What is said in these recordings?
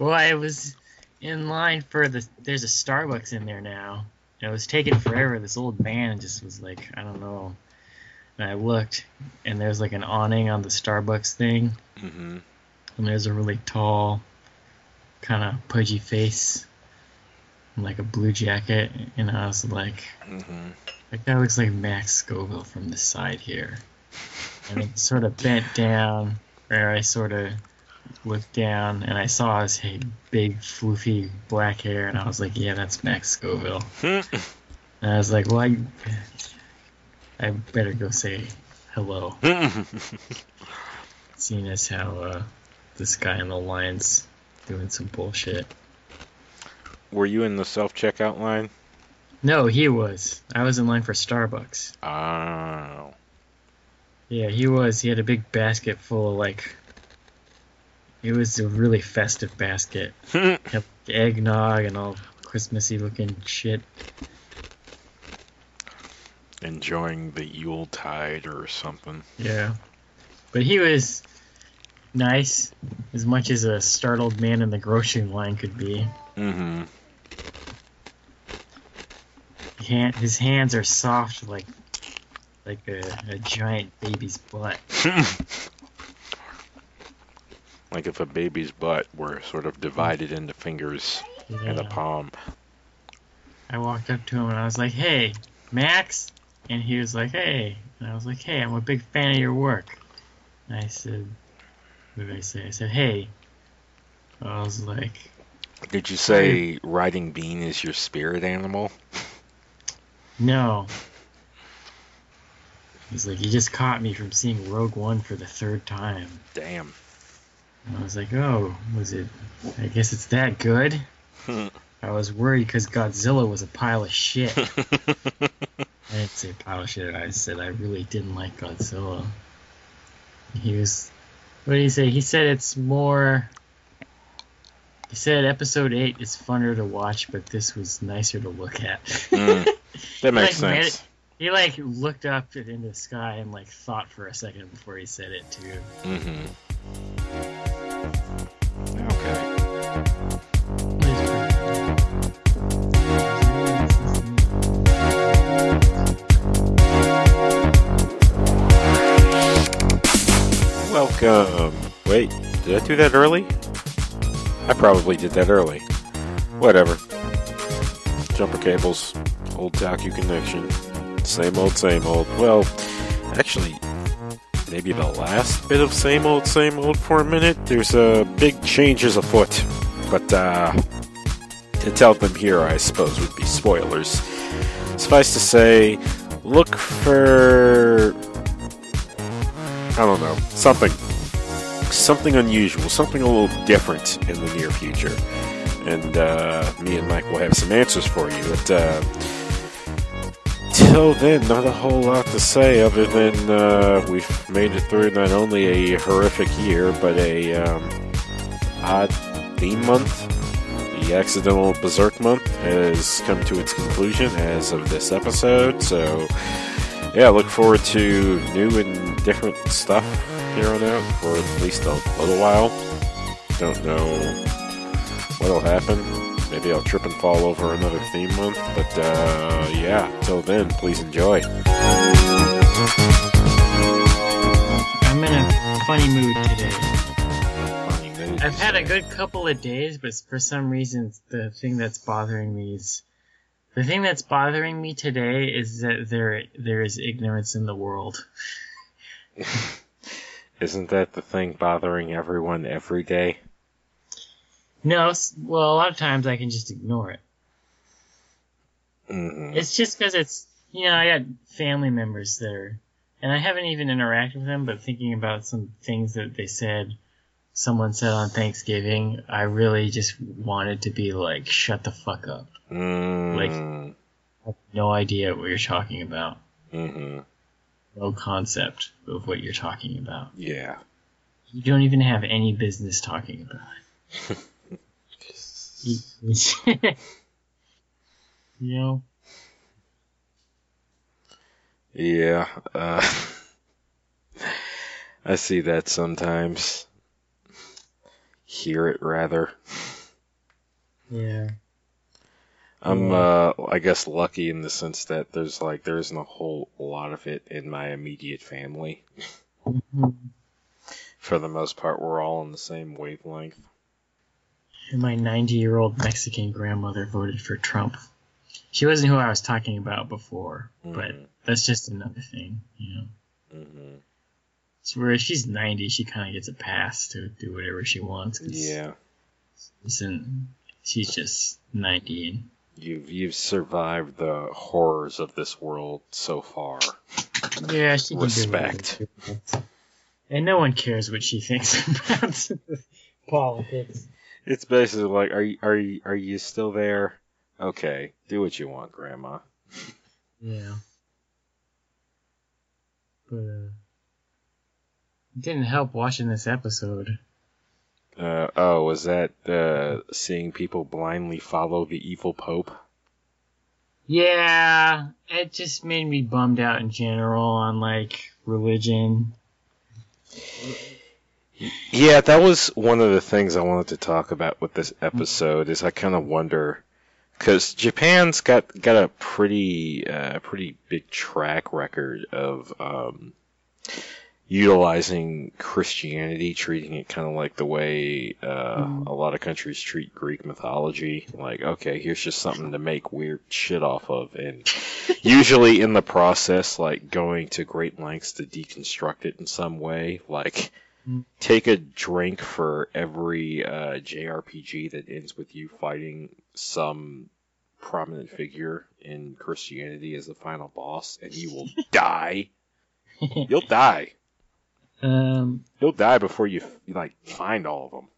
Well, I was in line for the. There's a Starbucks in there now. And it was taking forever. This old man just was like, I don't know. And I looked, and there's like an awning on the Starbucks thing, hmm and there's a really tall, kind of pudgy face, and like a blue jacket, and I was like, hmm that guy looks like Max Scoville from the side here. And it sort of bent down, or I sort of looked down, and I saw his big, floofy black hair, and I was like, yeah, that's Max Scoville. And I was like, well, I, I better go say hello, seeing as how uh, this guy in the line's doing some bullshit. Were you in the self checkout line? No, he was. I was in line for Starbucks. Oh. Yeah, he was. He had a big basket full of like. It was a really festive basket. Eggnog and all Christmassy looking shit. Enjoying the Yule tide or something. Yeah. But he was nice, as much as a startled man in the grocery line could be. Mm-hmm. Hand, his hands are soft like like a, a giant baby's butt. like if a baby's butt were sort of divided into fingers and a palm. I walked up to him and I was like, "Hey, Max," and he was like, "Hey," and I was like, "Hey, I'm a big fan of your work." And I said, "What did I say?" I said, "Hey." I was like, Did you say riding bean is your spirit animal? "No." He's like, "You just caught me from seeing Rogue One for the third time." Damn. And I was like, "Oh, was it? I guess it's that good." I was worried because Godzilla was a pile of shit. I didn't say pile of shit. I said I really didn't like Godzilla. He was. What did he say? He said it's more. He said episode 8 is funner to watch, but this was nicer to look at. Mm, that makes like, sense. he like looked up into the sky and like thought for a second before he said it too. hmm Welcome. Wait, did I do that early? I probably did that early. Whatever. Jumper cables, Otaku connection. Same old, same old. Well, actually, maybe the last bit of same old, same old for a minute. There's uh, big changes afoot. But uh, to tell them here, I suppose, would be spoilers. Suffice to say, look for. I don't know, something. Something unusual, something a little different in the near future. And uh, me and Mike will have some answers for you. But uh, till then, not a whole lot to say other than uh, we've made it through not only a horrific year, but a um, odd theme month. The accidental berserk month has come to its conclusion as of this episode. So, yeah, look forward to new and different stuff here on out for at least a little while. Don't know what'll happen. Maybe I'll trip and fall over another theme month, but uh, yeah, till then, please enjoy. I'm in a funny mood today. Funny news. I've had a good couple of days, but for some reason, the thing that's bothering me is the thing that's bothering me today is that there there is ignorance in the world. Isn't that the thing bothering everyone every day? No, well, a lot of times I can just ignore it. hmm It's just because it's you know I got family members there, and I haven't even interacted with them, but thinking about some things that they said, someone said on Thanksgiving, I really just wanted to be like, shut the fuck up. Mm, I have no idea what you're talking about. hmm no concept of what you're talking about. Yeah. You don't even have any business talking about it. You, know? Yeah. Uh, I see that sometimes. Hear it rather. Yeah. I'm, uh, I guess, lucky in the sense that there's like there isn't a whole lot of it in my immediate family. Mhm. For the most part, we're all on the same wavelength. And my 90 year old Mexican grandmother voted for Trump. She wasn't who I was talking about before, but Mhm. that's just another thing, you know. hmm It's where she's 90, she kind of gets a pass to do whatever she wants. 'cause Yeah, Listen, she's just 90 and you've you've survived the horrors of this world so far. Yeah, she can Respect. And no one cares what she thinks about politics. It's basically like, are you are you are you still there? Okay, do what you want, Grandma. Yeah. But uh it didn't help watching this episode. Uh, oh, was that uh, seeing people blindly follow the evil pope? Yeah, it just made me bummed out in general on like religion. Yeah, that was one of the things I wanted to talk about with this episode. Is I kind of wonder because Japan's got got a pretty uh, pretty big track record of um, utilizing Christianity, treating it kind of like the way uh, Mhm. a lot of countries treat Greek mythology. Like, okay, here's just something to make weird shit off of, and usually in the process, like going to great lengths to deconstruct it in some way, like Mm. take a drink for every uh, JRPG that ends with you fighting some prominent figure in Christianity as the final boss, and you will die. You'll die. Um, You'll die before you you like find all of them.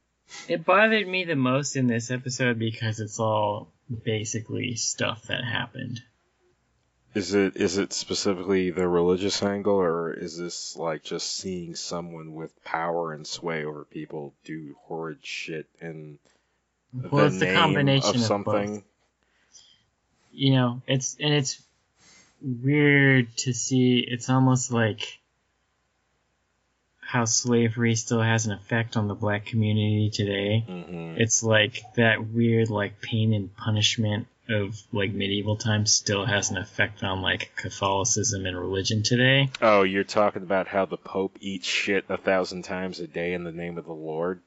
it bothered me the most in this episode because it's all basically stuff that happened. Is it is it specifically the religious angle, or is this like just seeing someone with power and sway over people do horrid shit in Well, the it's the name combination of something? both. You know, it's and it's weird to see. It's almost like how slavery still has an effect on the black community today. hmm It's like that weird like pain and punishment of like medieval times still has an effect on like Catholicism and religion today. Oh, you're talking about how the Pope eats shit a thousand times a day in the name of the Lord.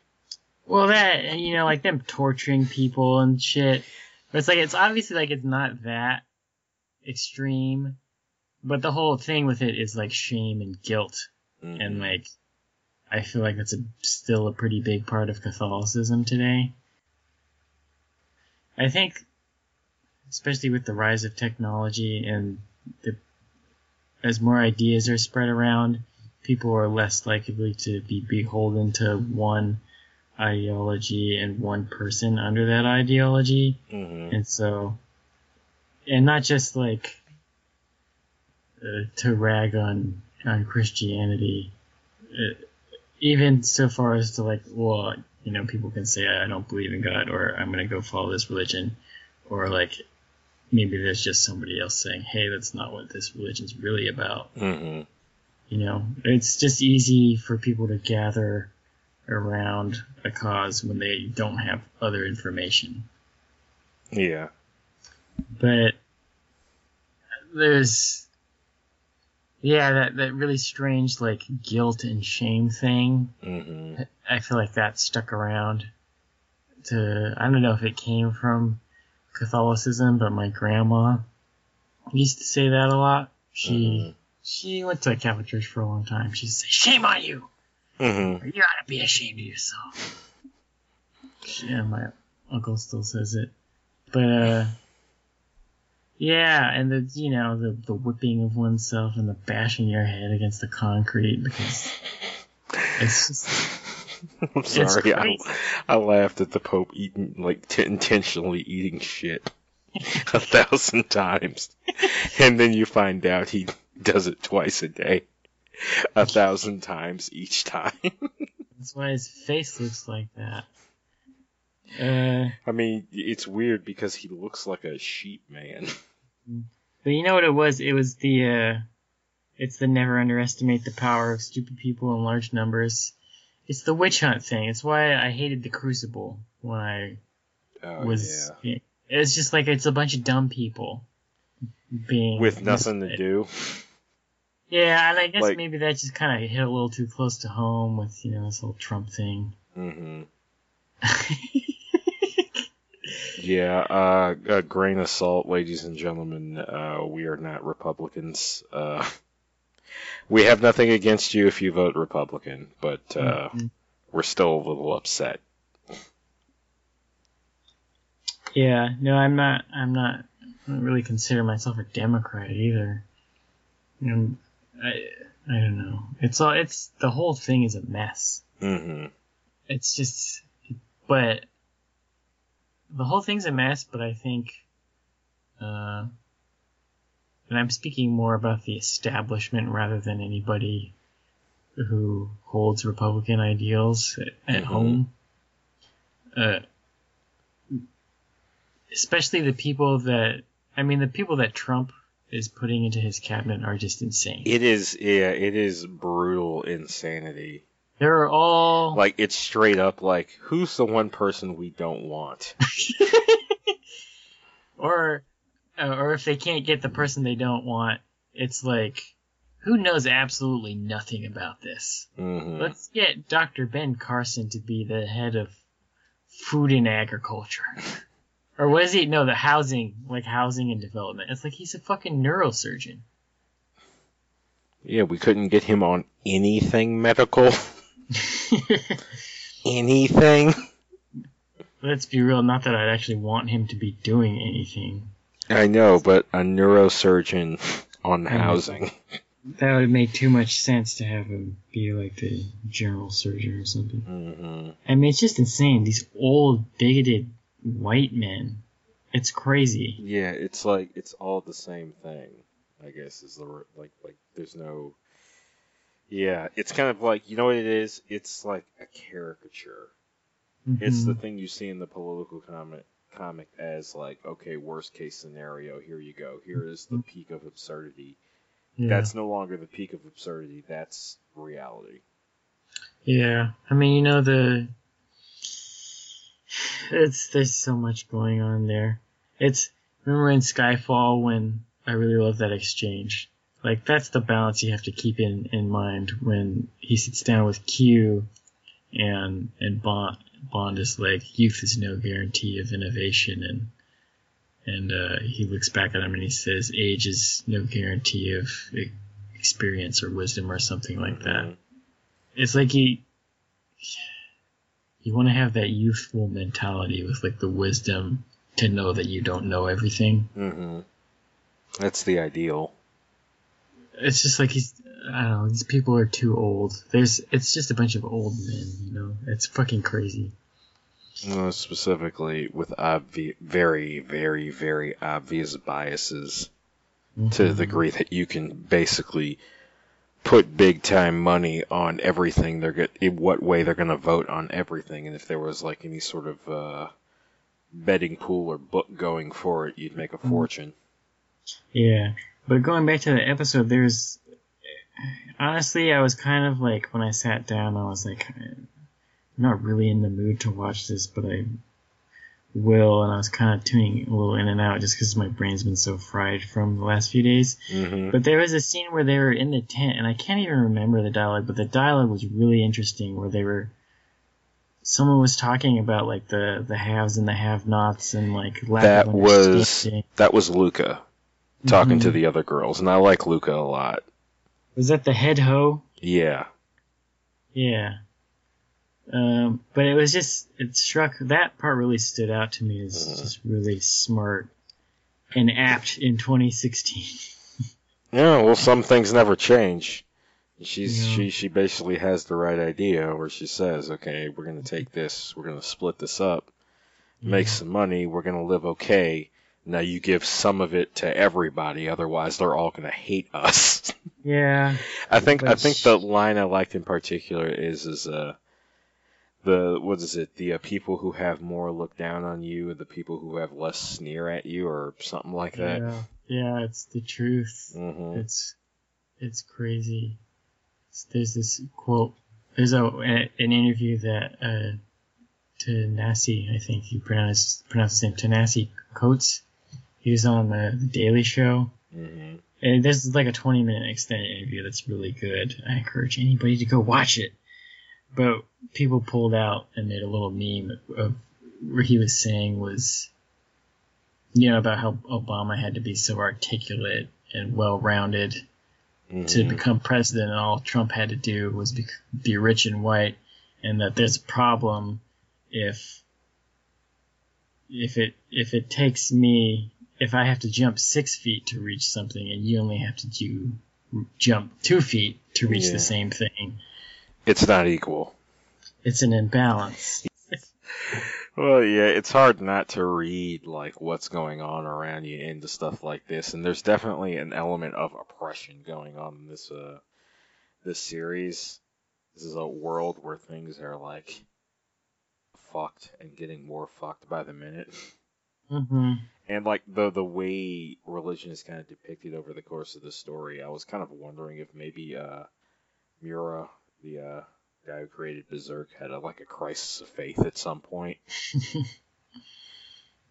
Well, that and, you know, like them torturing people and shit. But it's like it's obviously like it's not that extreme, but the whole thing with it is like shame and guilt, Mhm. and like I feel like that's a, still a pretty big part of Catholicism today. I think, especially with the rise of technology and the as more ideas are spread around, people are less likely to be beholden to one ideology and one person under that ideology. Mhm. And so, and not just like uh, to rag on on Christianity, uh, even so far as to like, well, you know, people can say I don't believe in God, or I'm gonna go follow this religion, or like maybe there's just somebody else saying, hey, that's not what this religion's really about. Mhm. You know, it's just easy for people to gather around a cause when they don't have other information. Yeah. But there's yeah, that that really strange like guilt and shame thing. hmm I feel like that stuck around to I don't know if it came from Catholicism, but my grandma used to say that a lot. She Mhm. she went to a Catholic church for a long time. She'd say, "Shame on you! hmm You ought to be ashamed of yourself." Yeah, my uncle still says it, but uh, yeah, and the you know the the whipping of oneself and the bashing your head against the concrete because it's just I'm sorry. I. I laughed at the Pope eating, like, t- intentionally eating shit a thousand times. And then you find out he does it twice a day, a thousand times each time. that's why his face looks like that. Uh, I mean, it's weird because he looks like a sheep man. but you know what it was? It was the uh, it's the never underestimate the power of stupid people in large numbers. It's the witch hunt thing. It's why I hated the Crucible when I Oh, was it's just like it's a bunch of dumb people being with nothing to do. Yeah, and I guess Like- maybe that just kind of hit a little too close to home with you know this whole Trump thing. hmm Yeah, uh, a grain of salt, ladies and gentlemen. Uh, we are not Republicans. Uh, we have nothing against you if you vote Republican, but uh, Mhm. we're still a little upset. Yeah, no, I'm not. I'm not. I don't really consider myself a Democrat either. I, I don't know. It's all. It's the whole thing is a mess. hmm It's just, but the whole thing's a mess. But I think, uh, and I'm speaking more about the establishment rather than anybody who holds Republican ideals at, at Mhm. home. Uh, especially the people that I mean, the people that Trump is putting into his cabinet are just insane. It is, yeah, it is brutal insanity. They're all Like it's straight up like, who's the one person we don't want? or uh, or if they can't get the person they don't want, it's like who knows absolutely nothing about this. hmm Let's get Dr. Ben Carson to be the head of food and agriculture. or what is he? No, the housing, like housing and development. It's like he's a fucking neurosurgeon. Yeah, we couldn't get him on anything medical. anything. Let's be real, not that I'd actually want him to be doing anything. I know, but a neurosurgeon on housing. That would make too much sense to have him be like the general surgeon or something. hmm I mean, it's just insane. These old, bigoted white men. It's crazy. Yeah, it's like it's all the same thing. I guess is the r- like like there's no. Yeah, it's kind of like you know what it is. It's like a caricature. It's the Mhm. thing you see in the political comic comic as like okay, worst case scenario. Here you go. Here is the peak of absurdity. yeah. That's no longer the peak of absurdity. That's reality. Yeah, I mean, you know the it's there's so much going on there. It's remember in Skyfall when I really love that exchange. Like that's the balance you have to keep in in mind when he sits down with Q, and and Bond Bond is like youth is no guarantee of innovation and. And uh, he looks back at him and he says, "Age is no guarantee of experience or wisdom or something like that." Mhm. it's like he you want to have that youthful mentality with like the wisdom to know that you don't know everything. Mhm. That's the ideal. It's just like he's I don't know, these people are too old. There's it's just a bunch of old men, you know. It's fucking crazy. Uh, specifically with obvi- very, very, very obvious biases to the degree that you can basically put big time money on everything they're get in what way they're going to vote on everything and if there was like any sort of uh, betting pool or book going for it you'd make a fortune Yeah. But going back to the episode, there's honestly, I was kind of like when I sat down, I was like, I'm not really in the mood to watch this, but I will, and I was kind of tuning a little in and out just because my brain's been so fried from the last few days. hmm But there was a scene where they were in the tent, and I can't even remember the dialogue, but the dialogue was really interesting. Where they were, someone was talking about like the the haves and the have-nots, and like lack that was that was luca talking to Mhm. the other girls and i like luca a lot Was that the head hoe? yeah Yeah. Um, but it was just it struck that part really stood out to me as Mhm. just really smart and apt in 2016. yeah well some things never change she's Yeah. she she basically has the right idea where she says okay we're going to take this we're going to split this up make some money, we're going to live okay. Now you give some of it to everybody, otherwise they're all going to hate us. Yeah. I think I think the line I liked in particular is is uh the what is it the uh, people who have more look down on you and the people who have less sneer at you or something like that. Yeah. Yeah, it's the truth. hmm It's it's crazy. There's this quote. There's a, a an interview that uh, Ta-Nehisi, I think you pronounce pronounce his name Ta-Nehisi Coates. He was on the, the Daily Show. hmm And there's like a 20 minute extended interview that's really good. I encourage anybody to go watch it. But people pulled out and made a little meme of where he was saying was, you know, about how Obama had to be so articulate and well rounded to hmm become president, and all Trump had to do was be, be rich and white, and that there's a problem if if it if it takes me if I have to jump six feet to reach something, and you only have to do jump two feet to reach Yeah. the same thing, It's not equal. it's an imbalance. Well, yeah, it's hard not to read like what's going on around you into stuff like this, and there's definitely an element of oppression going on in this uh this series. This is a world where things are like fucked and getting more fucked by the minute. Hmm And like the the way religion is kind of depicted over the course of the story, I was kind of wondering if maybe uh Miura, the uh guy who created Berserk, had a, like a crisis of faith at some point.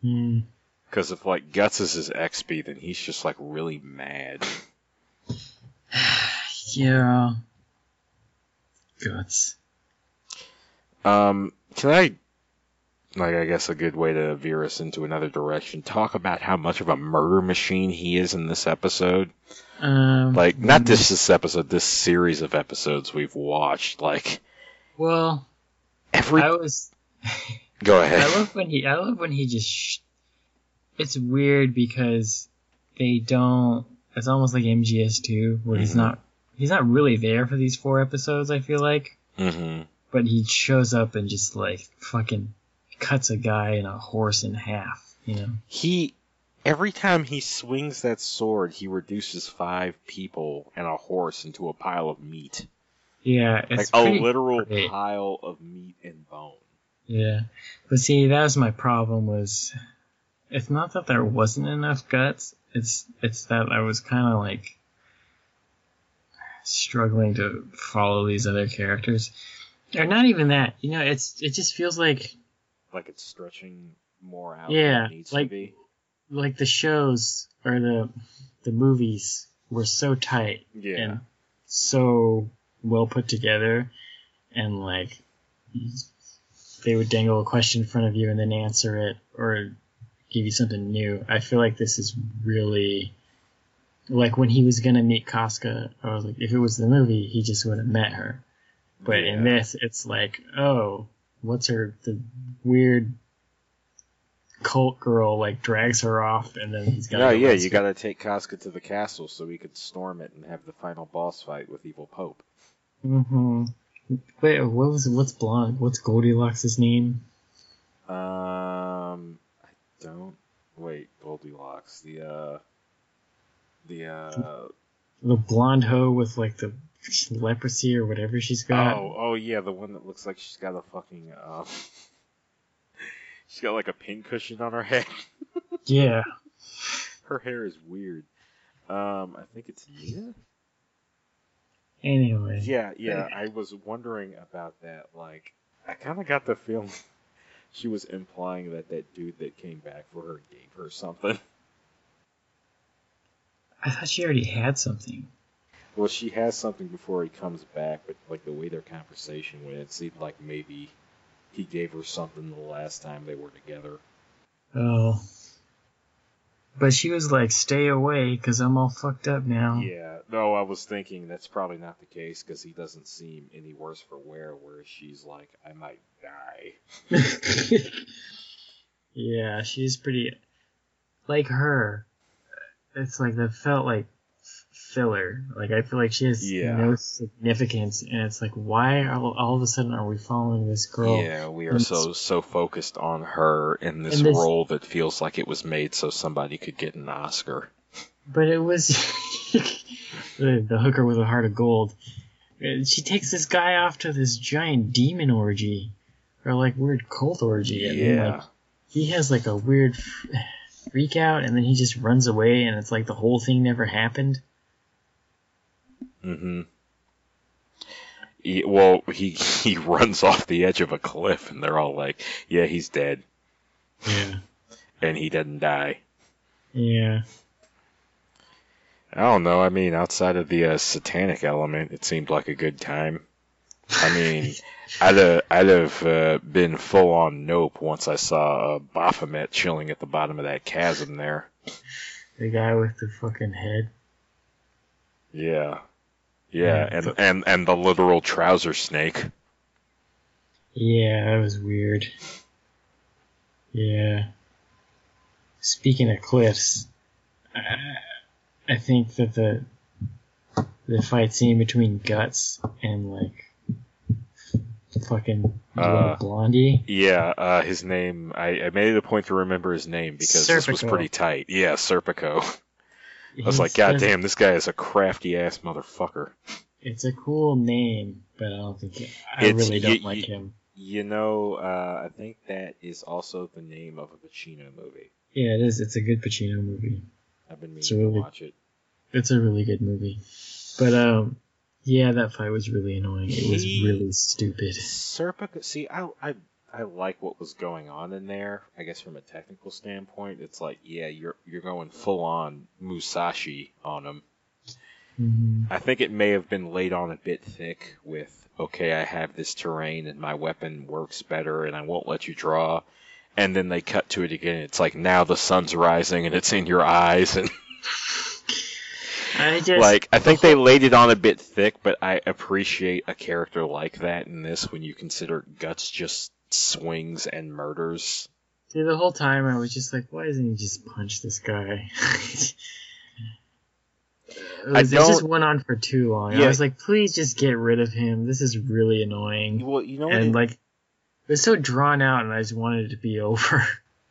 Mm. Because if like Guts is his XP, then he's just like really mad. yeah. Guts. Um, can I, like, I guess a good way to veer us into another direction, talk about how much of a murder machine he is in this episode? Um, Like, not just this episode, this series of episodes we've watched. Like, Well, every. I was. Go I ahead. love when he. I love when he just. Sh- it's weird because they don't. It's almost like MGS2, where he's Mhm. not. He's not really there for these four episodes. I feel like, hmm but he shows up and just like fucking cuts a guy and a horse in half. You know. He. Every time he swings that sword, he reduces five people and a horse into a pile of meat. Yeah, Like it's a literal great. pile of meat and bone. Yeah, but see, that was my problem. Was it's not that there wasn't enough guts. It's it's that I was kind of like struggling to follow these other characters, or not even that. You know, it's it just feels like Like it's stretching more out Yeah, than it needs like- to be. like the shows or the the movies were so tight Yeah. and so well put together, and like they would dangle a question in front of you and then answer it or give you something new. I feel like this is really like when he was gonna meet Casca. I was like, if it was the movie, he just would have met her. But in this, it's like, oh, what's her the weird cult girl like drags her off and then he's got No, yeah, you gotta take Casca to the castle so we could storm it and have the final boss fight with Evil Pope. Mm-hmm. Wait, what was what's blonde? What's Goldilocks' name? Um, I don't. Wait, Goldilocks. The, uh. The, uh. The blonde hoe with like the leprosy or whatever she's got. Oh, oh, yeah, the one that looks like she's got a fucking, um. she's got like a pincushion on her head. Yeah. Her hair is weird. Um, I think it's Nina? Anyway. Yeah, yeah. I was wondering about that. Like, I kind of got the feeling she was implying that that dude that came back for her gave her something. I thought she already had something. Well, she has something before he comes back, but like the way their conversation went, it seemed like maybe he gave her something the last time they were together. Oh. But she was like, stay away because I'm all fucked up now. Yeah, no, I was thinking that's probably not the case because he doesn't seem any worse for wear. Whereas she's like, I might die. yeah, she's pretty. Like her. It's like that felt like filler. Like I feel like she has Yeah. no significance, and it's like, why all, all of a sudden are we following this girl? Yeah, we are so so focused on her in this, this- role that feels like it was made so somebody could get an Oscar. But it was the, the hooker with a heart of gold. She takes this guy off to this giant demon orgy, or like weird cult orgy. And then, Yeah. like, he has like a weird freak out, and then he just runs away, and it's like the whole thing never happened. Hmm he, well, he he runs off the edge of a cliff, and they're all like, "Yeah, he's dead," Yeah. and he doesn't die. Yeah. I don't know. I mean, outside of the uh, satanic element, it seemed like a good time. I mean, I'd have, I'd have uh, been full on nope once I saw uh, Baphomet chilling at the bottom of that chasm there. The guy with the fucking head. Yeah, Yeah. and and and the literal trouser snake. Yeah, that was weird. Yeah. Speaking of cliffs, I, I think that the the fight scene between Guts and like fucking Uh, Blondie. Yeah, uh, his name. I, I made it a point to remember his name because this was pretty tight. Yeah, Serpico. I was like, God damn, this guy is a crafty ass motherfucker. It's a cool name, but I don't think I It's- really don't y- like him. You know, uh, I think that is also the name of a Pacino movie. Yeah, it is. It's a good Pacino movie. I've been meaning It's to really- watch it. It's a really good movie. But um, yeah, that fight was really annoying. It was He- really stupid. Serpico. See, I, I I like what was going on in there. I guess from a technical standpoint, it's like, yeah, you're you're going full on Musashi on him. Mhm. I think it may have been laid on a bit thick with, okay, I have this terrain and my weapon works better and I won't let you draw. And then they cut to it again. It's like now the sun's rising and it's in your eyes and I just like I think they laid it on a bit thick, but I appreciate a character like that in this when you consider Guts just swings and murders. See, the whole time I was just like, why doesn't he just punch this guy? it, I was, it just went on for too long. Yeah. I was like, please just get rid of him. This is really annoying. Well, you know? And it- like, it was so drawn out, and I just wanted it to be over.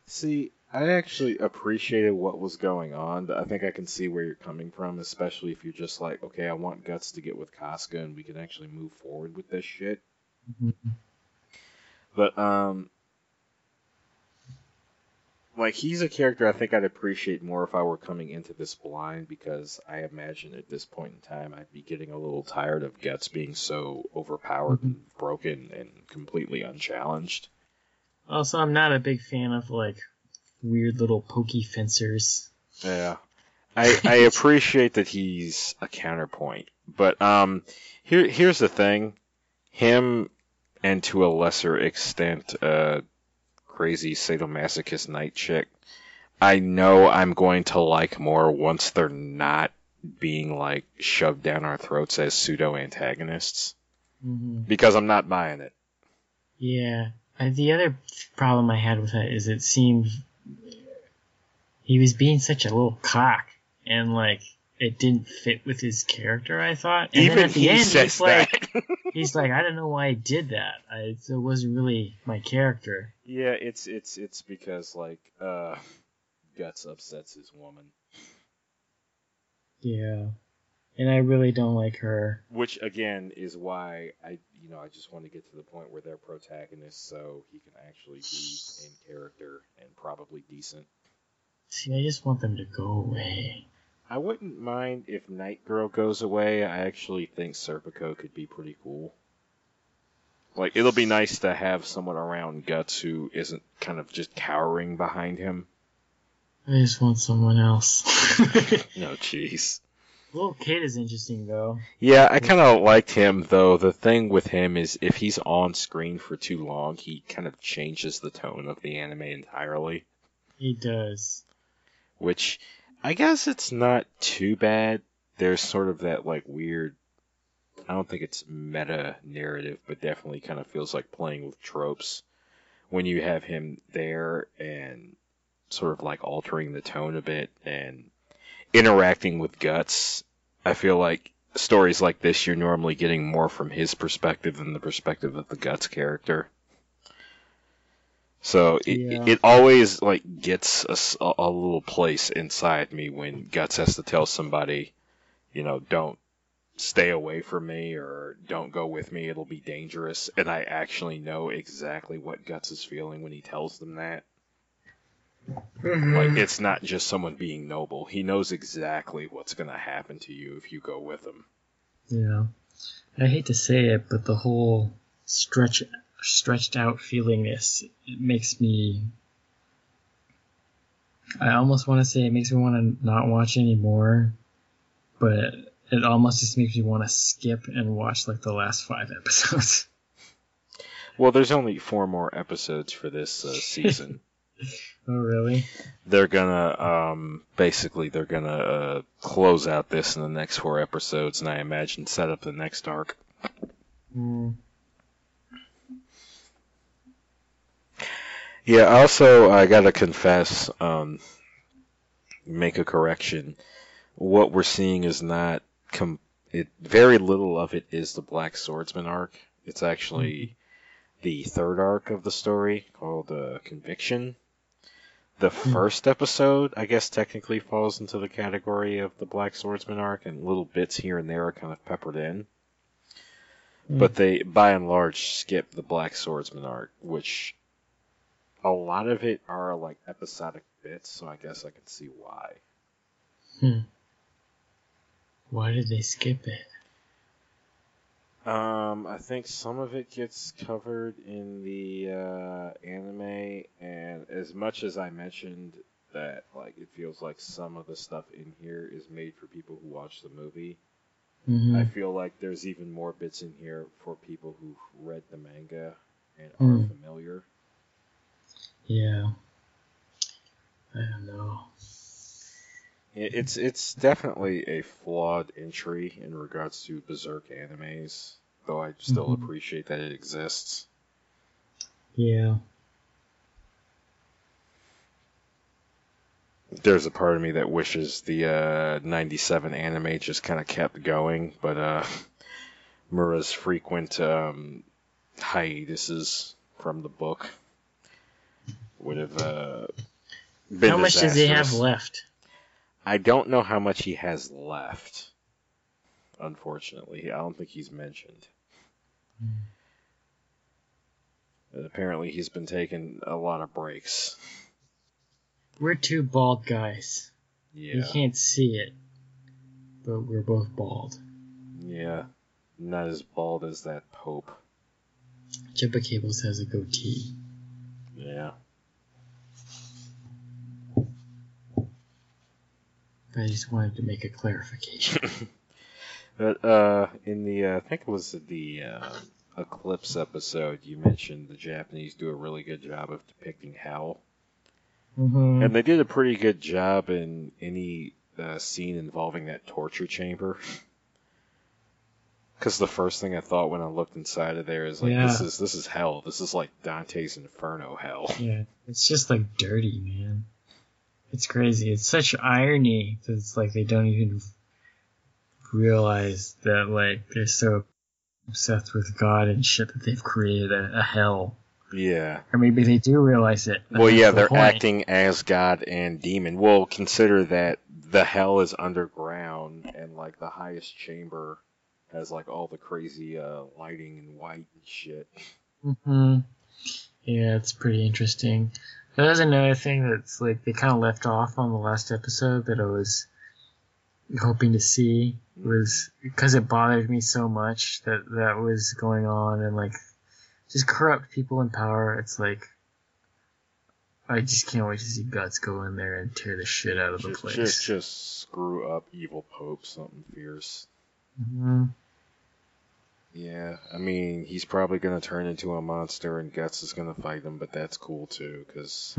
See, I actually appreciated what was going on. I think I can see where you're coming from, especially if you're just like, okay, I want Guts to get with Casca and we can actually move forward with this shit. Mm-hmm. But um like he's a character I think I'd appreciate more if I were coming into this blind because I imagine at this point in time I'd be getting a little tired of Guts being so overpowered and broken and completely unchallenged. Also, I'm not a big fan of like weird little pokey fencers. Yeah. I I appreciate that he's a counterpoint. But um here here's the thing. Him and to a lesser extent uh crazy sadomasochist knight chick, I know I'm going to like more once they're not being like shoved down our throats as pseudo antagonists. hmm Because I'm not buying it. Yeah. And the other problem I had with that is it seemed he was being such a little cock, and like it didn't fit with his character. I thought. And Even then at the he end, says like, that. he's like, I don't know why I did that. I, it wasn't really my character. yeah, it's it's it's because like uh Guts upsets his woman. Yeah. And I really don't like her. Which again is why I, you know, I just want to get to the point where they're protagonists, so he can actually be in character and probably decent. See, I just want them to go away. I wouldn't mind if Knight Girl goes away. I actually think Serpico could be pretty cool. Like it'll be nice to have someone around Guts who isn't kind of just cowering behind him. I just want someone else. No, jeez. Little kid is interesting though. Yeah, I kind of liked him though. The thing with him is if he's on screen for too long, he kind of changes the tone of the anime entirely. He does. Which I guess it's not too bad. There's sort of that like weird. I don't think it's meta narrative, but definitely kind of feels like playing with tropes when you have him there and sort of like altering the tone a bit and interacting with guts. I feel like stories like this you're normally getting more from his perspective than the perspective of the guts character. So it, Yeah. it always like gets a little place inside me when guts has to tell somebody, you know, don't stay away from me or don't go with me, it'll be dangerous. And I actually know exactly what guts is feeling when he tells them that. Like mm-hmm. it's not just someone being noble. He knows exactly what's going to happen to you if you go with him. Yeah. I hate to say it, but the whole stretch stretched out feelingness it makes me. I almost want to say it makes me want to not watch anymore, but it almost just makes me want to skip and watch like the last five episodes. Well, there's only four more episodes for this uh, season. oh, really? They're gonna um, basically they're gonna uh, close out this in the next four episodes, and I imagine set up the next arc. Mm. Yeah. Also, I gotta confess, um, make a correction. What we're seeing is not com- it. Very little of it is the Black Swordsman arc. It's actually the third arc of the story called uh, Conviction. The first episode, I guess, technically falls into the category of the Black Swordsman arc, and little bits here and there are kind of peppered in. But they, by and large, skip the Black Swordsman arc, which a lot of it are like episodic bits, so I guess I can see why. Hmm. Why did they skip it? Um, I think some of it gets covered in the uh, anime, and as much as I mentioned that, like, it feels like some of the stuff in here is made for people who watch the movie. Mm-hmm. I feel like there's even more bits in here for people who've read the manga and are Hmm. familiar. Yeah. I don't know. It's it's definitely a flawed entry in regards to Berserk animes, though I still Mhm. appreciate that it exists. Yeah. There's a part of me that wishes the uh, 97 anime just kind of kept going, but uh, Miura's frequent um, hiatuses from the book would have uh, been How much does he have left? I don't know how much he has left. Unfortunately, I don't think he's mentioned. But apparently, he's been taking a lot of breaks. We're two bald guys. Yeah, You can't see it, but we're both bald. yeah, not as bald as that Pope. Jumpa Cables has a goatee. Yeah, I just wanted to make a clarification. but uh, in the uh, I think it was the uh, Eclipse episode, you mentioned the Japanese do a really good job of depicting hell. mm-hmm. And they did a pretty good job in any uh, scene involving that torture chamber. Because the first thing I thought when I looked inside of there is like, this is this is hell. This is like Dante's Inferno hell. Yeah, it's just like dirty, man. It's crazy. It's such irony that it's like they don't even realize that like they're so obsessed with God and shit that they've created a, a hell. Yeah. Or maybe they do realize it. Well, yeah, the they're point. acting as God and demon. Well, consider that the hell is underground, and like the highest chamber has like all the crazy uh, lighting and white and shit. Mm-hmm. Yeah, it's pretty interesting. There's another thing that's like they kind of left off on the last episode that I was hoping to see was because it bothered me so much that that was going on and like just corrupt people in power. It's like I just can't wait to see Guts go in there and tear the shit out of the Just, place. just, just screw up evil Pope something fierce. Mhm. Yeah, I mean, he's probably gonna turn into a monster, and Guts is gonna fight him, but that's cool too, because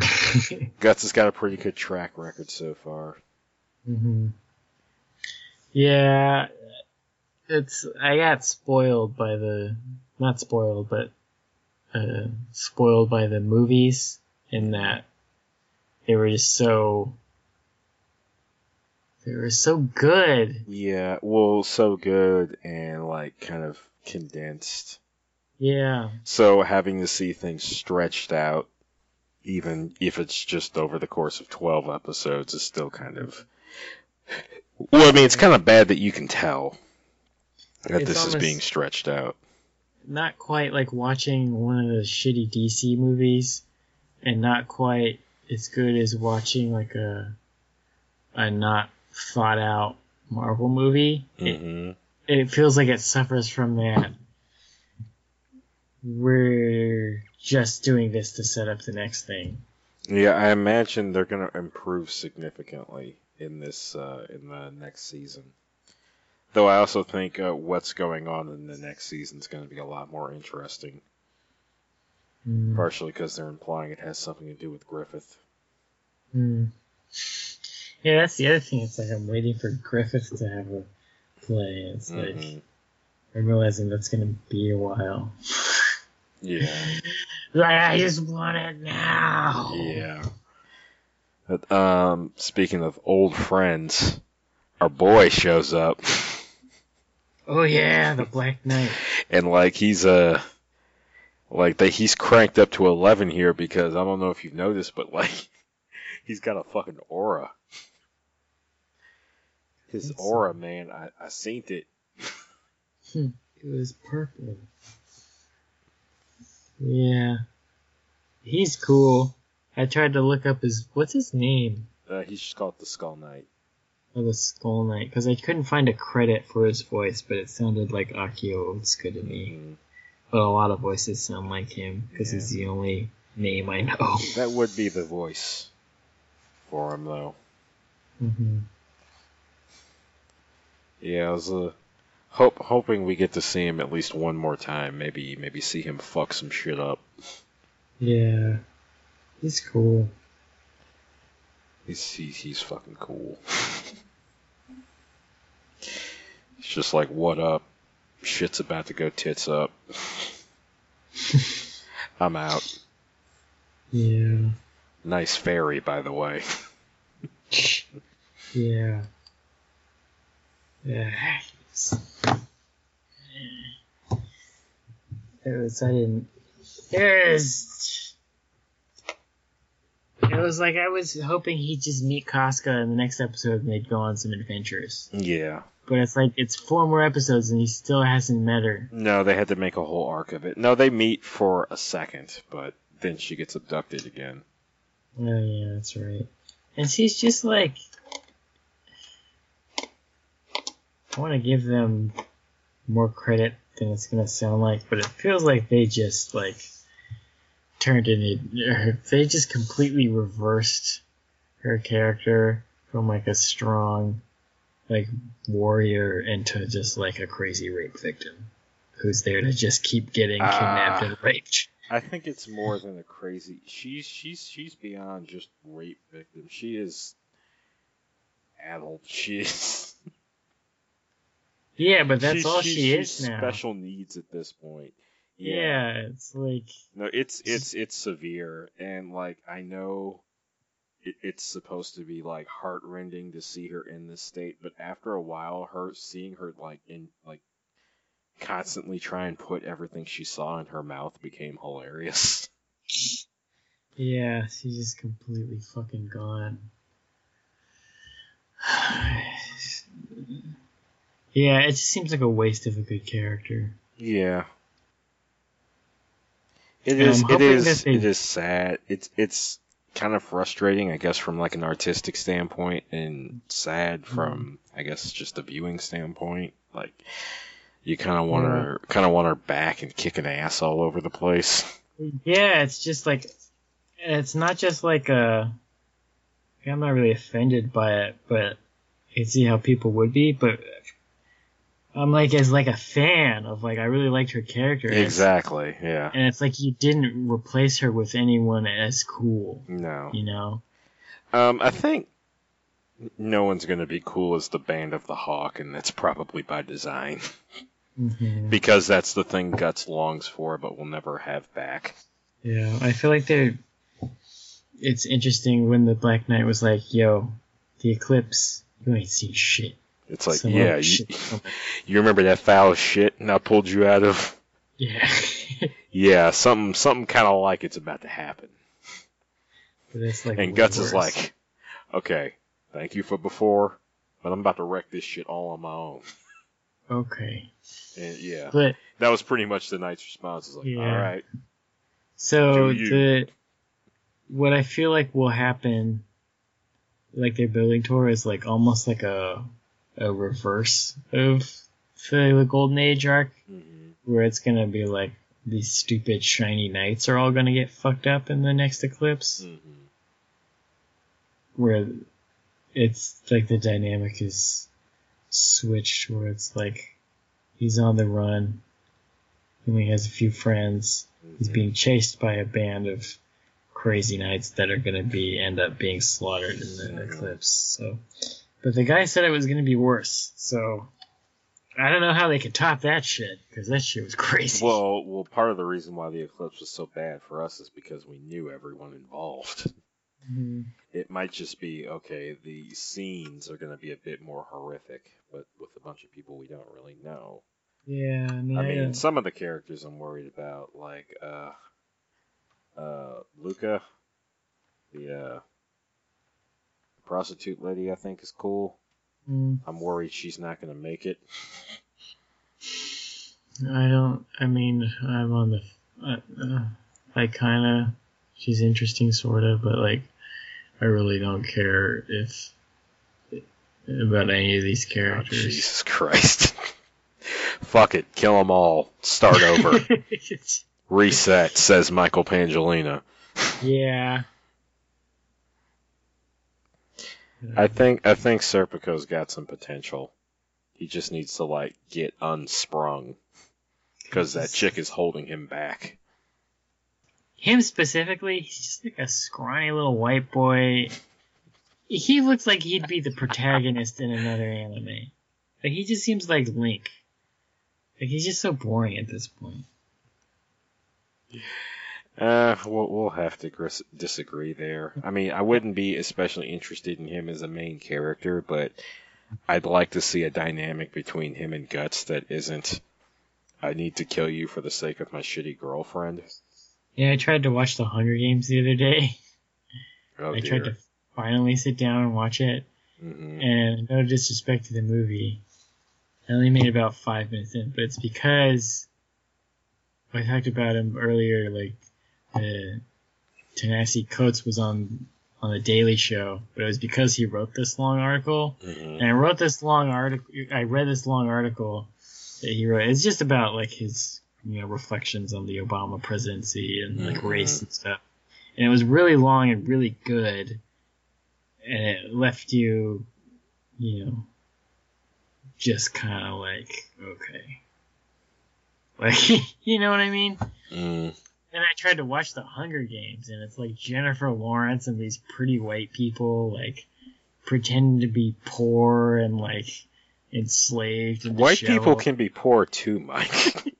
Guts has got a pretty good track record so far. hmm Yeah, it's I got spoiled by the not spoiled, but uh, spoiled by the movies in that they were just so they were so good. Yeah, well, so good and like kind of condensed. Yeah, So having to see things stretched out, even if it's just over the course of twelve episodes, is still kind of. Well, I mean, it's kind of bad that you can tell that It's this is being stretched out. not quite like watching one of the shitty DC movies, and not quite as good as watching like a a not thought out Marvel movie. It- hmm it feels like it suffers from that. We're just doing this to set up the next thing. Yeah, I imagine they're going to improve significantly in this uh, in the next season. Though I also think uh, what's going on in the next season is going to be a lot more interesting. Mm. Partially because they're implying it has something to do with Griffith. Mm. Yeah, that's the other thing. It's like I'm waiting for Griffith to have a play. It's like Mhm. I'm realizing that's gonna be a while. Yeah, Like I just want it now. yeah. But, um, speaking of old friends, our boy shows up, Oh yeah, the Black Knight. and like he's uh, like they he's cranked up to eleven here because I don't know if you've noticed, but like he's got a fucking aura. His It's- aura, man, I I seen it. It was purple. Yeah. He's cool. I tried to look up his what's his name? Uh, he's just called the Skull Knight. Oh, the Skull Knight, because I couldn't find a credit for his voice, but it sounded like Akio Otsuka to me. Mhm. But a lot of voices sound like him because Yeah. he's the only name I know. That would be the voice for him, though. hmm Yeah, I was uh, hope hoping we get to see him at least one more time. Maybe maybe see him fuck some shit up. Yeah, he's cool. He's he's, he's fucking cool. It's just like what up? Shit's about to go tits up. I'm out. Yeah, Nice fairy, by the way. yeah, yeah. It was. I didn't. It was. It was like I was hoping he'd just meet Casca in the next episode and they'd go on some adventures. Yeah. But it's like it's four more episodes and he still hasn't met her. No, they had to make a whole arc of it. No, they meet for a second, but then she gets abducted again. Oh yeah, that's right. And she's just like I want to give them more credit than it's gonna sound like, but it feels like they just like turned it. They just completely reversed her character from like a strong like warrior into just like a crazy rape victim who's there to just keep getting kidnapped Ah. and raped. I think it's more than a crazy. She's she's she's beyond just rape victim. She is adult. She is. Yeah, but that's she's- all she she's is now. Special needs at this point. Yeah, it's like No, it's it's it's severe, and like I know, it, it's supposed to be like heartrending to see her in this state, but after a while, her seeing her like in like constantly try and put everything she saw in her mouth became hilarious. Yeah, she's just completely fucking gone. yeah, it just seems like a waste of a good character. Yeah. It is. It is. they- It is sad. It's. It's kind of frustrating, I guess, from like an artistic standpoint, and sad Mm-hmm. from, I guess, just a viewing standpoint. Like, you kind of want her, kind of want her back and kicking ass all over the place. Yeah, it's just like it's not just like a. I'm not really offended by it, but I can see how people would be. But I'm like as like a fan of like I really liked her character. Exactly. Yeah. And it's like you didn't replace her with anyone as cool, No. you know? Um, I think no one's gonna be cool as the Band of the Hawk, and that's probably by design hmm because that's the thing Guts longs for, but will never have back. Yeah, I feel like they're. It's interesting when the Black Knight was like, "Yo, the eclipse, you ain't seen shit." It's like, Some yeah, you, you remember that foul shit and I pulled you out of? yeah. Yeah, something something kind of like it's about to happen. it's like And Guts is like, okay, thank you for before, but I'm about to wreck this shit all on my own. okay, And yeah, but that was pretty much the Knight's response. Is like, Yeah. all right, so the what I feel like will happen, like their building tour, is like almost like a a reverse of the Golden Age arc, hmm where it's gonna be like these stupid shiny knights are all gonna get fucked up in the next eclipse, hmm where it's like the dynamic is switched, where it's like he's on the run, he only has a few friends, he's being chased by a band of crazy knights that are gonna be end up being slaughtered in the eclipse. So, but the guy said it was gonna be worse. So, I don't know how they could top that shit because that shit was crazy. Well, well, part of the reason why the eclipse was so bad for us is because we knew everyone involved. Mhm. It might just be okay. The scenes are going to be a bit more horrific, but with a bunch of people we don't really know. yeah, I mean, I mean, some of the characters I'm worried about, like uh, uh, Luca, the uh, prostitute lady, I think is cool. Mm, I'm worried she's not going to make it. I don't. I mean, I'm on the. Uh, I kind of. She's interesting, sort of, but like, I really don't care if about any of these Oh, characters. Jesus Christ. Fuck it. Kill them all. Start over. Reset, says Michael Pangolina. yeah. I think I think Serpico's got some potential. He just needs to like get unsprung because that chick is holding him back. Him specifically, he's just like a scrawny little white boy. He looks like he'd be the protagonist in another anime. Like he just seems like Link. Like he's just so boring at this point. Uh, we'll, we'll have to gris- disagree there. I mean, I wouldn't be especially interested in him as a main character, but I'd like to see a dynamic between him and Guts that isn't. I need to kill you for the sake of my shitty girlfriend. Yeah, I tried to watch the Hunger Games the other day. Oh I dear. tried to finally sit down and watch it, hmm and no disrespect to the movie, I only made about five minutes in, but it's because I talked about him earlier. Like, uh, Ta-Nehisi Coates was on on the Daily Show, but it was because he wrote this long article. hmm And I wrote this long article. I read this long article that he wrote. It's just about like his you know reflections on the Obama presidency and like Mhm. race and stuff. And it was really long and really good. And it left you, you know, just kind of like okay, like you know what I mean. Mm. And I tried to watch the Hunger Games, and it's like Jennifer Lawrence and these pretty white people, like pretending to be poor and like enslaved. And White people can be poor too, Mike.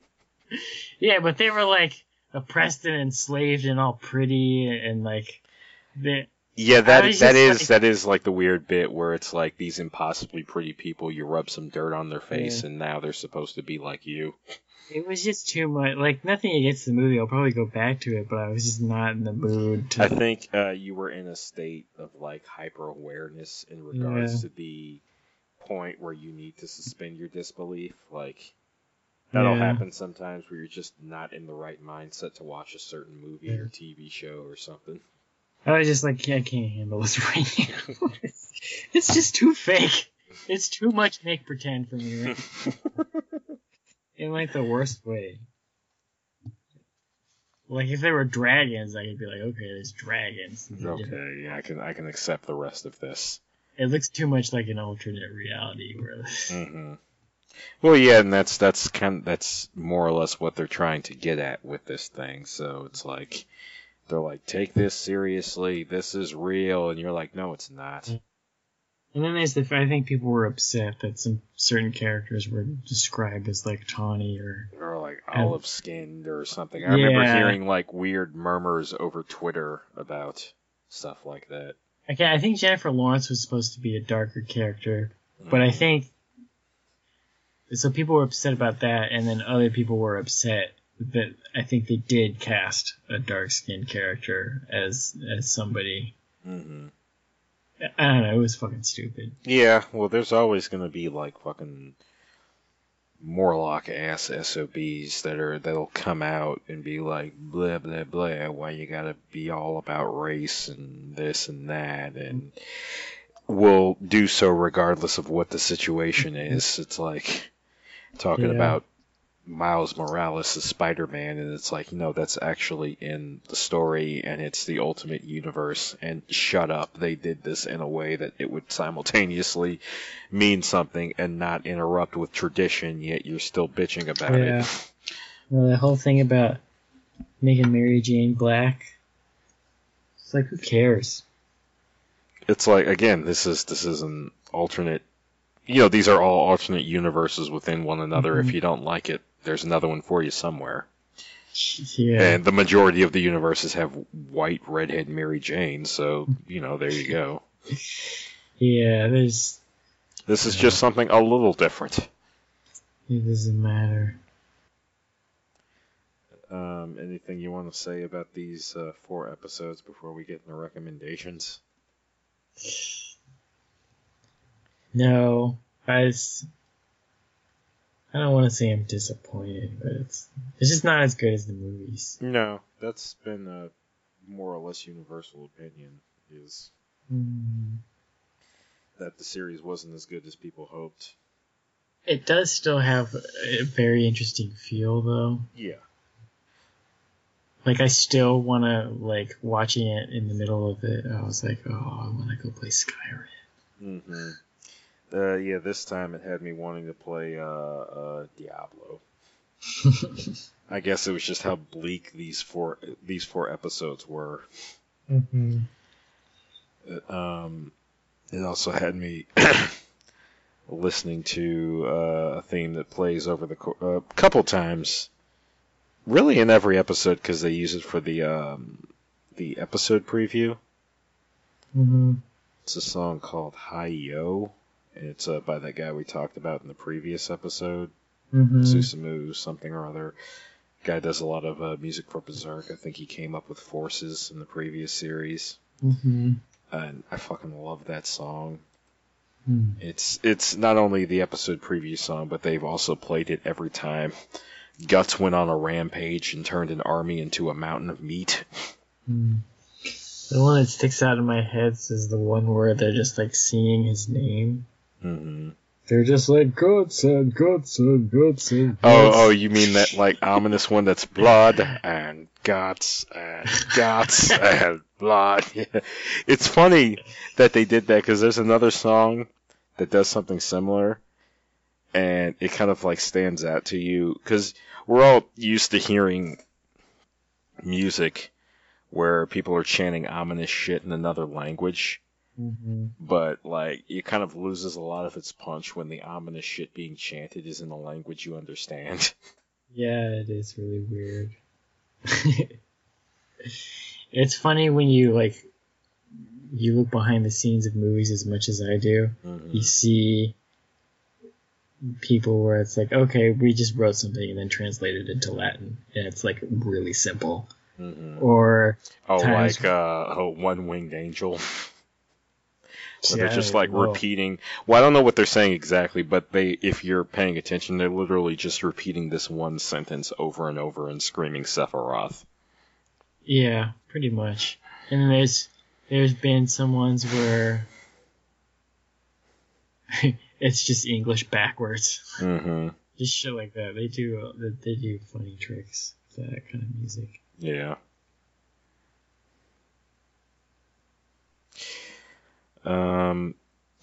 Yeah, but they were like oppressed and enslaved and all pretty and like they. Yeah, that was that just is like- that is like the weird bit where it's like these impossibly pretty people. You rub some dirt on their face, Yeah. and now they're supposed to be like you. It was just too much. Like nothing against the movie. I'll probably go back to it, but I was just not in the mood to. I think uh, you were in a state of like hyper awareness in regards Yeah. to the point where you need to suspend your disbelief. Like that'll Yeah. happen sometimes where you're just not in the right mindset to watch a certain movie or TV show or something. I was just like, yeah, I can't handle this right now. it's just too fake. It's too much make pretend for me. Right? in like the worst way. Like if there were dragons, I could be like, okay, there's dragons. okay, yeah, I can I can accept the rest of this. It looks too much like an alternate reality where hmm Well, yeah, and that's that's kind that's more or less what they're trying to get at with this thing. So it's like they're like, take this seriously. This is real, and you're like, no, it's not. And then there's the I think people were upset that some certain characters were described as like tawny or Or like Yeah. olive skinned or something. I remember hearing like weird murmurs over Twitter about stuff like that. okay. I think Jennifer Lawrence was supposed to be a darker character, mm-hmm. but I think so. People were upset about that, and then other people were upset that I think they did cast a dark skinned character as as somebody. hmm I don't know. It was fucking stupid. Yeah, well, there's always gonna be like fucking Morlock ass SOBs that are that'll come out and be like blah blah blah. Why you gotta be all about race and this and that, and will do so regardless of what the situation is. It's like, talking Yeah. about Miles Morales as Spider Man, and it's like, no, that's actually in the story, and it's the Ultimate Universe. And shut up, they did this in a way that it would simultaneously mean something and not interrupt with tradition, yet you're still bitching about Yeah. it. Well, the whole thing about making Mary Jane black. It's like, who cares? It's like again, this is this is an alternate. You know, these are all alternate universes within one another. Mhm. If you don't like it, there's another one for you somewhere. Yeah. And the majority of the universes have white redhead Mary Jane, so you know, there you go. yeah, there's. This is just something a little different. It doesn't matter. Um, anything you want to say about these uh, four episodes before we get into recommendations? No, I just, I don't want to say I'm disappointed, but it's it's just not as good as the movies. No, that's been a more or less universal opinion. Is Mm. that the series wasn't as good as people hoped. It does still have a very interesting feel, though. Yeah. Like I still want to like watching it in the middle of it. I was like, oh, I want to go play Skyrim. Mm-hmm. Uh, yeah, this time it had me wanting to play uh, uh, Diablo. I guess it was just how bleak these four these four episodes were. mm-hmm. It, um, it also had me listening to uh, a theme that plays over the co- a couple times, really in every episode because they use it for the um, the episode preview. Mm-hmm. It's a song called Hai Yo, it's uh, by that guy we talked about in the previous episode, Mm-hmm. Susumu something or other. Guy does a lot of uh, music for Berserk. I think he came up with Forces in the previous series, Mm-hmm. and I fucking love that song. Mm. It's it's not only the episode preview song, but they've also played it every time. Guts went on a rampage and turned an army into a mountain of meat. Mm. The one that sticks out in my head is the one where they're just like singing his name. Hmm They're just like guts and guts and guts and Oh, guts." oh, you mean that like ominous one that's blood and guts and guts and blood? Yeah. It's funny that they did that because there's another song that does something similar, and it kind of like stands out to you because we're all used to hearing music where people are chanting ominous shit in another language. Mhm. But like it kind of loses a lot of its punch when the ominous shit being chanted is in a language you understand. Yeah, it is really weird. it's funny when you like you look behind the scenes of movies as much as I do. Mhm. You see people where it's like, okay, we just wrote something and then translated it into Latin, and it's like really simple. Mhm. Or Oh, like uh, a one-winged angel. Where they're just like repeating. Well, I don't know what they're saying exactly, but they, if you're paying attention, they're literally just repeating this one sentence over and over and screaming Sephiroth. Yeah, pretty much. And then there's there's been some ones where it's just English backwards. Mm-hmm. Just shit like that. They do they do funny tricks with that kind of music. Yeah. Um,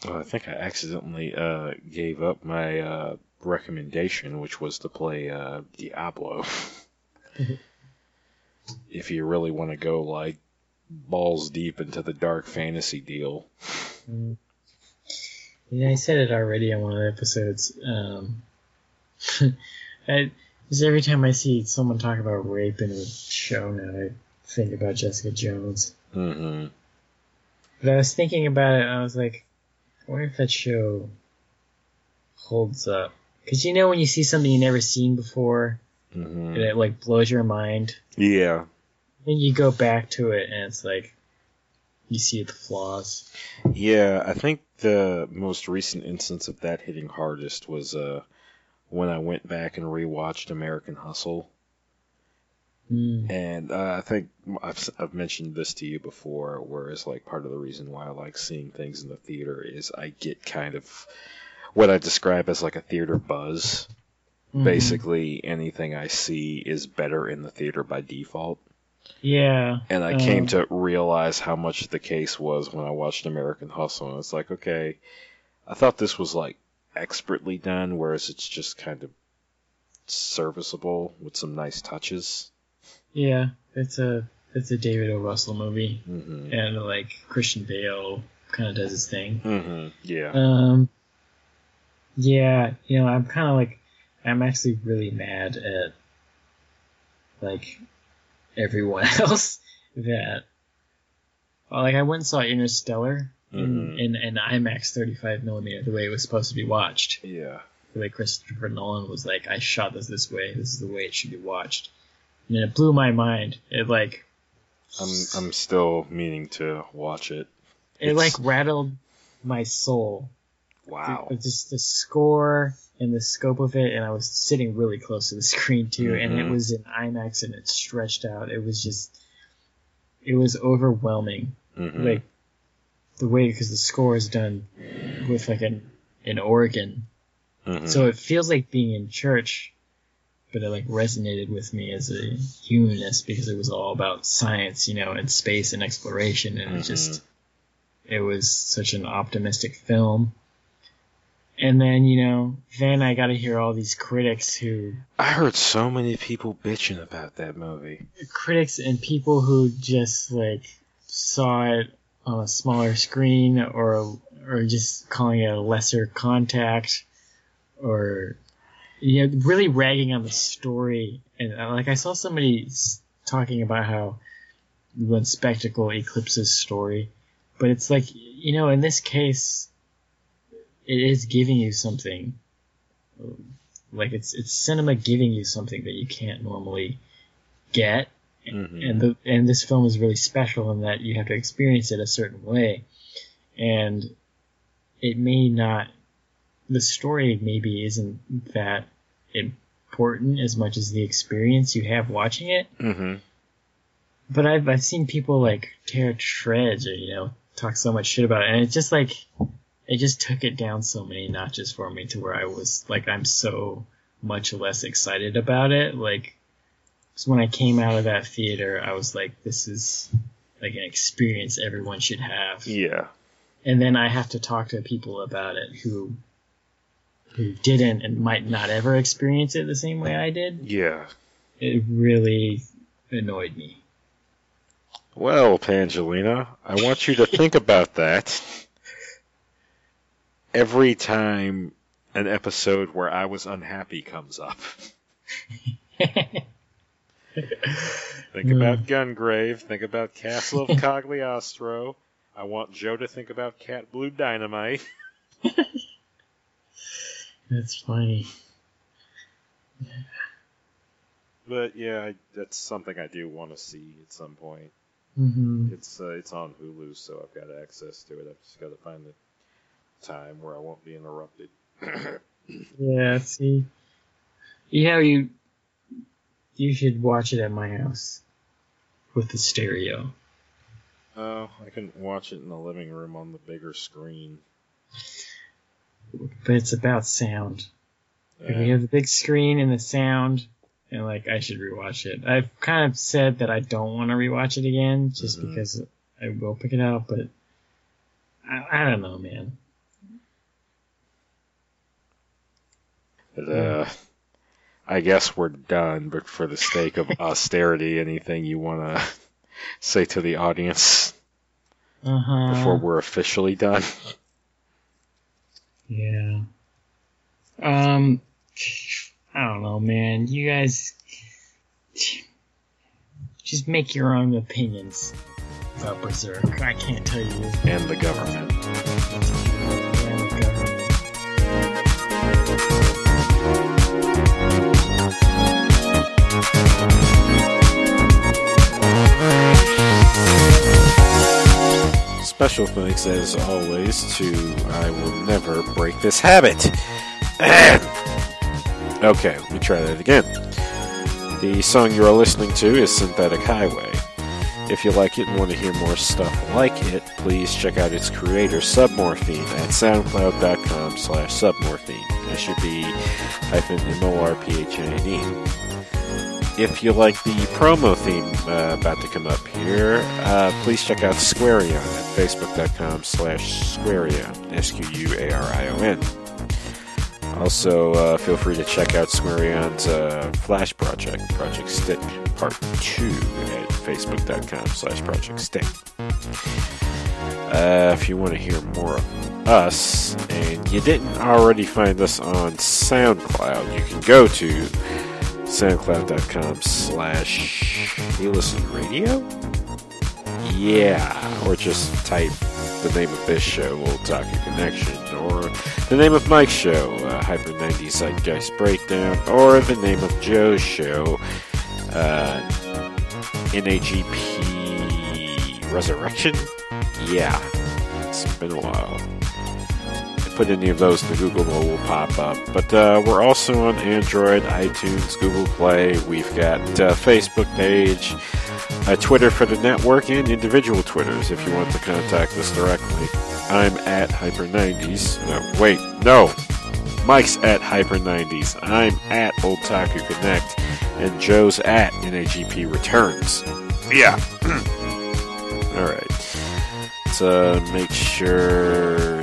well, I think I accidentally uh, gave up my uh, recommendation, which was to play uh, Diablo. if you really want to go like balls deep into the dark fantasy deal. Mm. Yeah, I said it already on one of the episodes. Um, I, just every time I see someone talk about rape in a show now, I think about Jessica Jones. Mm-hmm. But I was thinking about it, and I was like, I wonder if that show holds up. Because you know when you see something you've never seen before, Mm-hmm. and it like blows your mind, Yeah. then you go back to it, and it's like you see the flaws. Yeah, I think the most recent instance of that hitting hardest was uh, when I went back and rewatched American Hustle. Mm. And uh, I think I've, I've mentioned this to you before, whereas like part of the reason why I like seeing things in the theater is I get kind of what I describe as like a theater buzz. Mhm. basically anything I see is better in the theater by default. Yeah. And I came Um, to realize how much the case was when I watched American Hustle. And it's like, okay, I thought this was like expertly done, whereas it's just kind of serviceable with some nice touches. Yeah, it's a it's a David O. Russell movie, hmm and like Christian Bale kind of does his thing. hmm Yeah. Um, yeah, you know, I'm kind of like, I'm actually really mad at like everyone else that, like, I went and saw Interstellar in, Mhm. in in IMAX 35 millimeter, the way it was supposed to be watched. Yeah. The way Christopher Nolan was like, I shot this this way. This is the way it should be watched, and it blew my mind. It like, I'm I'm still meaning to watch it. it like rattled my soul Wow. the- just the score and the scope of it, and I was sitting really close to the screen too, and it Mhm. was in IMAX and it stretched out. It was just, it was overwhelming. hmm Like the way because the score is done with like an an organ, Mhm. so it feels like being in church, but it like resonated with me as a humanist because it was all about science, you know, and space and exploration, and it mm-hmm. just it was such an optimistic film. And then, you know, then I got to hear all these critics who I heard so many people bitching about that movie. critics and people who just like saw it on a smaller screen or or just calling it a lesser contact or you know really ragging on the story. And uh, like I saw somebody talking about how when spectacle eclipses story. But it's like you know in this case it is giving you something. Like it's it's cinema giving you something that you can't normally get. Mhm. and the and this film is really special in that you have to experience it a certain way. And it may not the story maybe isn't that important as much as the experience you have watching it Mhm. but I've I've seen people like tear shreds or you know talk so much shit about it, and it just like it just took it down so many notches for me to where I was like I'm so much less excited about it. Like 'cause when I came out of that theater, I was like, this is like an experience everyone should have, Yeah. and then I have to talk to people about it who who didn't and might not ever experience it the same way I did. Yeah. It really annoyed me. Well, Pangelina, I want you to think about that every time an episode where I was unhappy comes up. Think Hmm. about Gungrave. Think about Castle of Cagliostro. I want Joe to think about Cat Blue Dynamite. That's funny. But yeah, I, that's something I do want to see at some point. hmm It's uh, it's on Hulu, so I've got access to it. I've just got to find the time where I won't be interrupted. Yeah, see, yeah, you you should watch it at my house with the stereo. Oh, I can watch it in the living room on the bigger screen. But it's about sound. Like, we have the big screen and the sound, and like I should rewatch it. I've kind of said that I don't want to rewatch it again, just Mhm. because I will pick it up, but I, I don't know, man. but, uh, I guess we're done. But for the sake of austerity, anything you want to say to the audience Uh huh. before we're officially done? Yeah. Um, I don't know, man. You guys just make your own opinions about Berserk. I can't tell you. And the government. Special thanks, as always, to I Will Never Break This Habit. okay, let me try that again. The song you are listening to is Synthetic Highway. If you like it and want to hear more stuff like it, please check out its creator, Submorphine, at soundcloud.com slash submorphine. That should be hyphen M-O-R-P-H-A-N-E. If you like the promo theme uh, about to come up here, uh, please check out Squarion at facebook.com slash Squarion, S-Q-U-A-R-I-O-N. Also, uh, feel free to check out Squarion's uh, Flash project, Project Stick Part 2 at facebook.com slash Project Stick. Uh, if you want to hear more of us, and you didn't already find us on SoundCloud, you can go to soundcloud.com slash listen radio. Yeah or just type the name of this show old talking connection or the name of mike's show uh, hyper 90s zeitgeist breakdown or the name of joe's show uh, nagp resurrection. Yeah it's been a while put any of those in the Google will pop up. But uh, we're also on Android, iTunes, Google Play. We've got a Facebook page, a Twitter for the network, and individual Twitters if you want to contact us directly. I'm at Hyper90s. No, wait, no. Mike's at Hyper90s. I'm at Otaku Connect. And Joe's at NAGP Returns. Yeah. Alright. Let's uh, make sure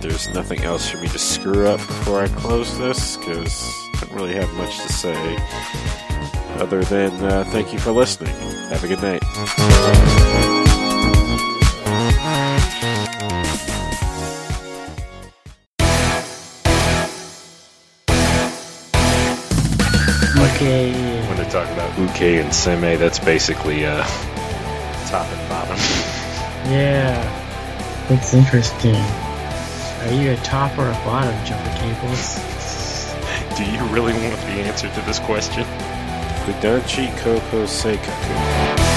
there's nothing else for me to screw up before I close this, because I don't really have much to say. Other than uh, thank you for listening. Have a good night. Okay. When they talk about uke and seme, that's basically uh, top and bottom. Yeah. That's interesting. Are you a top or a bottom, Jumper Cables? Do you really want the answer to this question? Fudanshi Koukou Seikatsu.